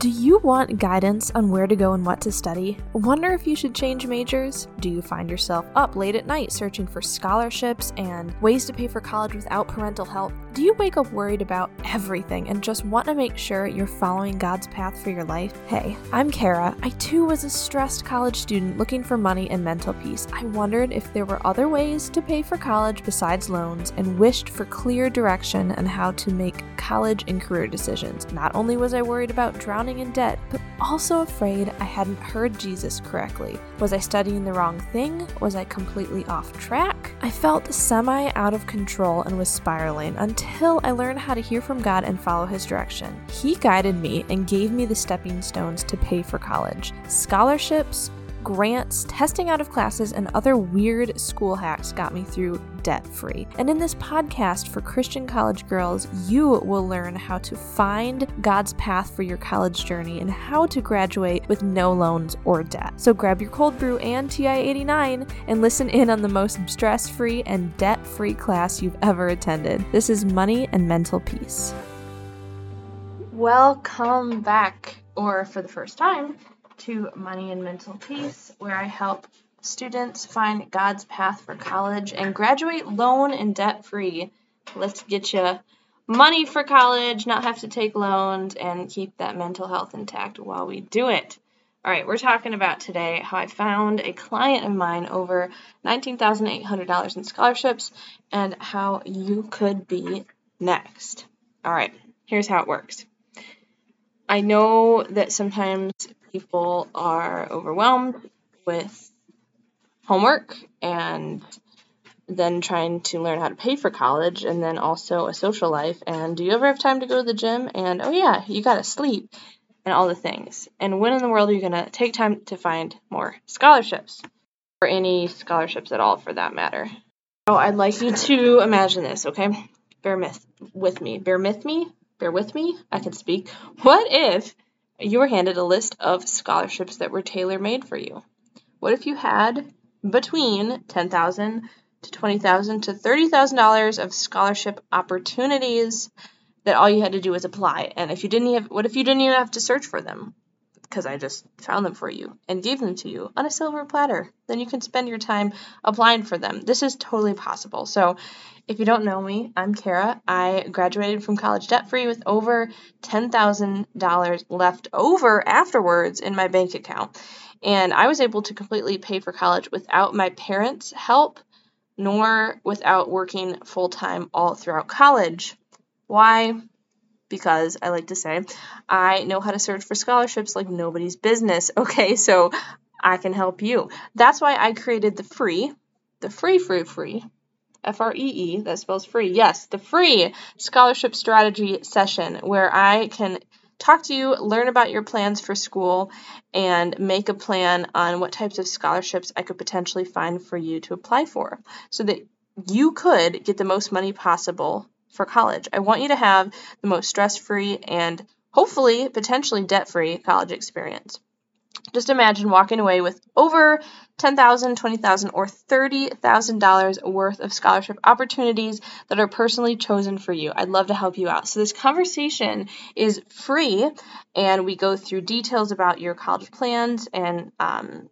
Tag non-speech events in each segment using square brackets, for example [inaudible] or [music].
Do you want guidance on where to go and what to study? Wonder if you should change majors? Do you find yourself up late at night searching for scholarships and ways to pay for college without parental help? Do you wake up worried about everything and just want to make sure you're following God's path for your life? Hey, I'm Kara. I too was a stressed college student looking for money and mental peace. I wondered if there were other ways to pay for college besides loans and wished for clear direction on how to make college and career decisions. Not only was I worried about drowning in debt, but also afraid I hadn't heard Jesus correctly. Was I studying the wrong thing? Was I completely off track? I felt semi out of control and was spiraling until I learned how to hear from God and follow His direction. He guided me and gave me the stepping stones to pay for college scholarships, grants, testing out of classes, and other weird school hacks got me through debt free. And in this podcast for Christian college girls, you will learn how to find God's path for your college journey and how to graduate with no loans or debt. So grab your cold brew and TI 89 and listen in on the most stress free and debt free class you've ever attended. This is Money and Mental Peace. Welcome back, or for the first time, to Money and Mental Peace, where I help students find God's path for college and graduate loan and debt free. Let's get you money for college, not have to take loans, and keep that mental health intact while we do it. All right, we're talking about today how I found a client of mine over $19,800 in scholarships and how you could be next. All right, here's how it works. I know that sometimes people are overwhelmed with homework and then trying to learn how to pay for college and then also a social life. And do you ever have time to go to the gym? And oh yeah you gotta sleep and all the things. And when in the world are you gonna take time to find more scholarships? Or any scholarships at all for that matter? So i'd like you to imagine this okay? Bear myth with me. Bear with me? Bear with me? I can speak. What if you were handed a list of scholarships that were tailor made for you. What if you had between 10,000 to 20,000 to $30,000 of scholarship opportunities that all you had to do was apply? And if you didn't have, what if you didn't even have to search for them? Because I just found them for you and gave them to you on a silver platter. Then you can spend your time applying for them. This is totally possible. So if you don't know me, I'm Kara. I graduated from college debt free with over $10,000 left over afterwards in my bank account. And I was able to completely pay for college without my parents' help, nor without working full time all throughout college. Why? Because I like to say, I know how to search for scholarships like nobody's business. [laughs] Okay, so I can help you. That's why I created the free, the free, free, free F R E E, that spells free. Yes, the free scholarship strategy session where I can talk to you, learn about your plans for school, and make a plan on what types of scholarships I could potentially find for you to apply for so that you could get the most money possible for college. I want you to have the most stress free and hopefully potentially debt free college experience. Just imagine walking away with over $10,000, $20,000, or $30,000 worth of scholarship opportunities that are personally chosen for you. I'd love to help you out. So, this conversation is free, and we go through details about your college plans and um,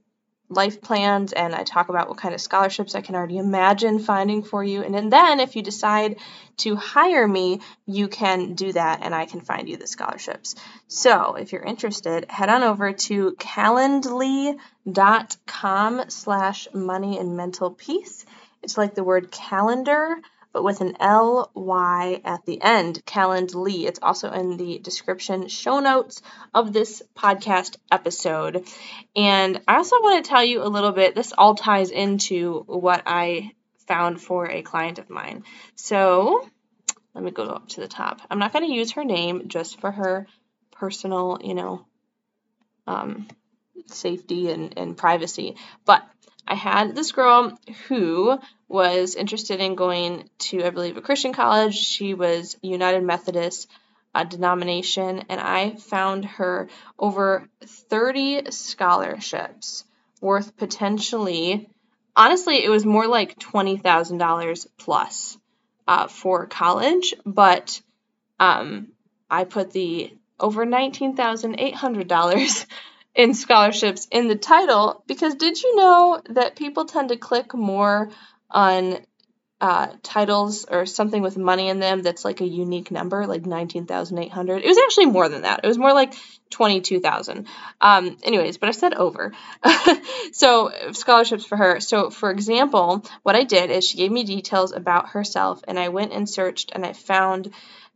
life plans and I talk about what kind of scholarships I can already imagine finding for you. And then if you decide to hire me, you can do that and I can find you the scholarships. So if you're interested, head on over to calendly.com slash money and mental peace. It's like the word calendar but with an L Y at the end, Calendly. It's also in the description show notes of this podcast episode. And I also want to tell you a little bit, this all ties into what I found for a client of mine. So let me go up to the top. I'm not going to use her name just for her personal, you know, um, safety and, and privacy. But I had this girl who was interested in going to, I believe, a Christian college. She was United Methodist uh, denomination, and I found her over 30 scholarships worth potentially, honestly, it was more like $20,000 plus uh, for college, but um, I put the over $19,800 [laughs] in scholarships in the title because did you know that people tend to click more on uh, titles or something with money in them that's like a unique number, like 19,800. It was actually more than that. It was more like 22,000. Um, anyways, but I said over. [laughs] so, scholarships for her. So, for example, what I did is she gave me details about herself, and I went and searched and I found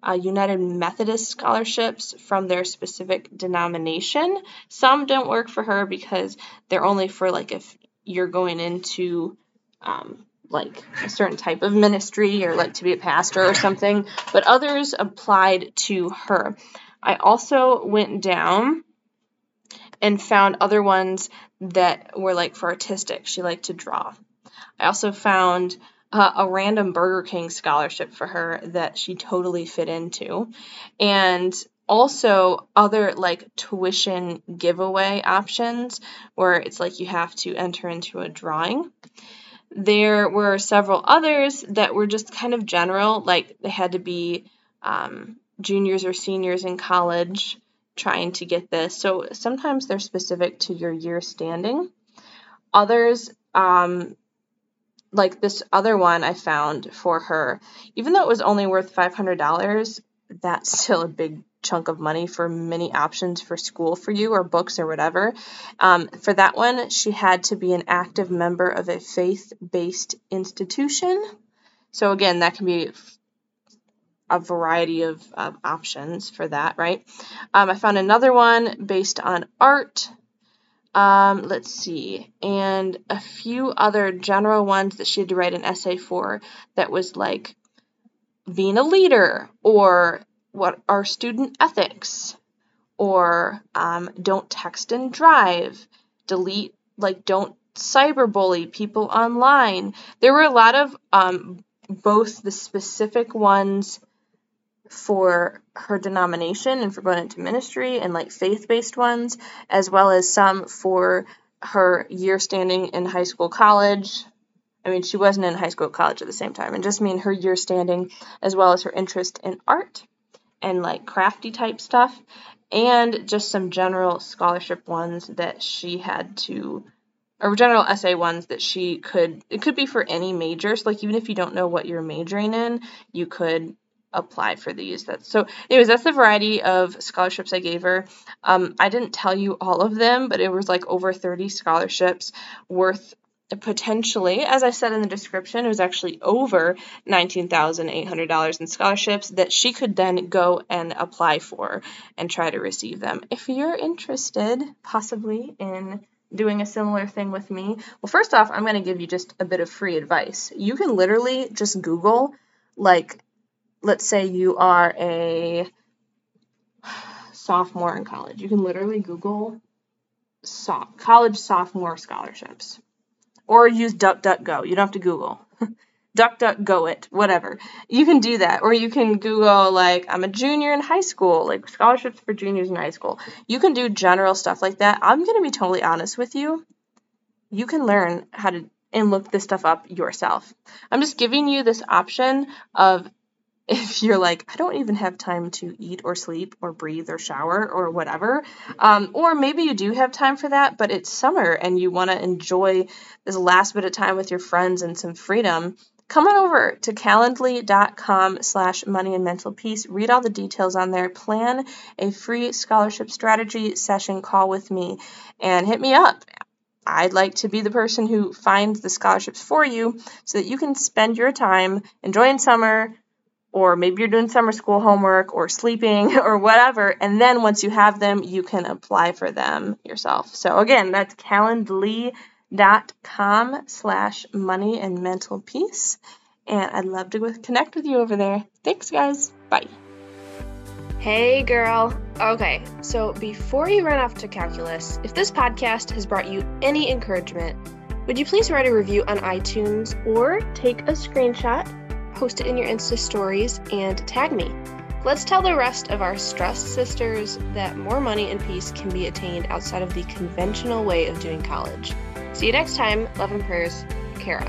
uh, United Methodist scholarships from their specific denomination. Some don't work for her because they're only for like if you're going into um, like a certain type of ministry or like to be a pastor or something, but others applied to her. I also went down and found other ones that were like for artistic. She liked to draw. I also found uh, a random Burger King scholarship for her that she totally fit into. And also other like tuition giveaway options where it's like you have to enter into a drawing. There were several others that were just kind of general, like they had to be um, juniors or seniors in college trying to get this. So sometimes they're specific to your year standing. Others, um, like this other one I found for her, even though it was only worth $500, that's still a big chunk of money for many options for school for you or books or whatever. Um, for that one, she had to be an active member of a faith based institution. So, again, that can be a variety of, of options for that, right? Um, I found another one based on art. Um, let's see, and a few other general ones that she had to write an essay for that was like being a leader or what are student ethics or um, don't text and drive delete like don't cyberbully people online. There were a lot of um, both the specific ones for her denomination and for going into ministry and like faith-based ones as well as some for her year standing in high school college. I mean, she wasn't in high school, college at the same time, and just mean her year standing as well as her interest in art and like crafty type stuff, and just some general scholarship ones that she had to, or general essay ones that she could, it could be for any major so Like, even if you don't know what you're majoring in, you could apply for these. That's so. Anyways, that's the variety of scholarships I gave her. Um, I didn't tell you all of them, but it was like over 30 scholarships worth potentially, as I said in the description, it was actually over $19,800 in scholarships that she could then go and apply for and try to receive them. If you're interested, possibly, in doing a similar thing with me, well, first off, I'm going to give you just a bit of free advice. You can literally just Google, like, let's say you are a sophomore in college. You can literally Google so- college sophomore scholarships or use DuckDuckGo. You don't have to Google. [laughs] DuckDuckGo it, whatever. You can do that. Or you can Google, like, I'm a junior in high school, like scholarships for juniors in high school. You can do general stuff like that. I'm going to be totally honest with you. You can learn how to and look this stuff up yourself. I'm just giving you this option of if you're like, I don't even have time to eat or sleep or breathe or shower or whatever, um, or maybe you do have time for that, but it's summer and you want to enjoy this last bit of time with your friends and some freedom, come on over to calendly.com slash money and mental peace. Read all the details on there. Plan a free scholarship strategy session call with me and hit me up. I'd like to be the person who finds the scholarships for you so that you can spend your time enjoying summer, or maybe you're doing summer school homework or sleeping [laughs] or whatever. And then once you have them, you can apply for them yourself. So again, that's calendly.com slash money and mental peace. And I'd love to connect with you over there. Thanks, guys. Bye. Hey, girl. Okay, so before you run off to calculus, if this podcast has brought you any encouragement, would you please write a review on iTunes or take a screenshot post it in your Insta stories, and tag me. Let's tell the rest of our stressed sisters that more money and peace can be attained outside of the conventional way of doing college. See you next time. Love and prayers, Kara.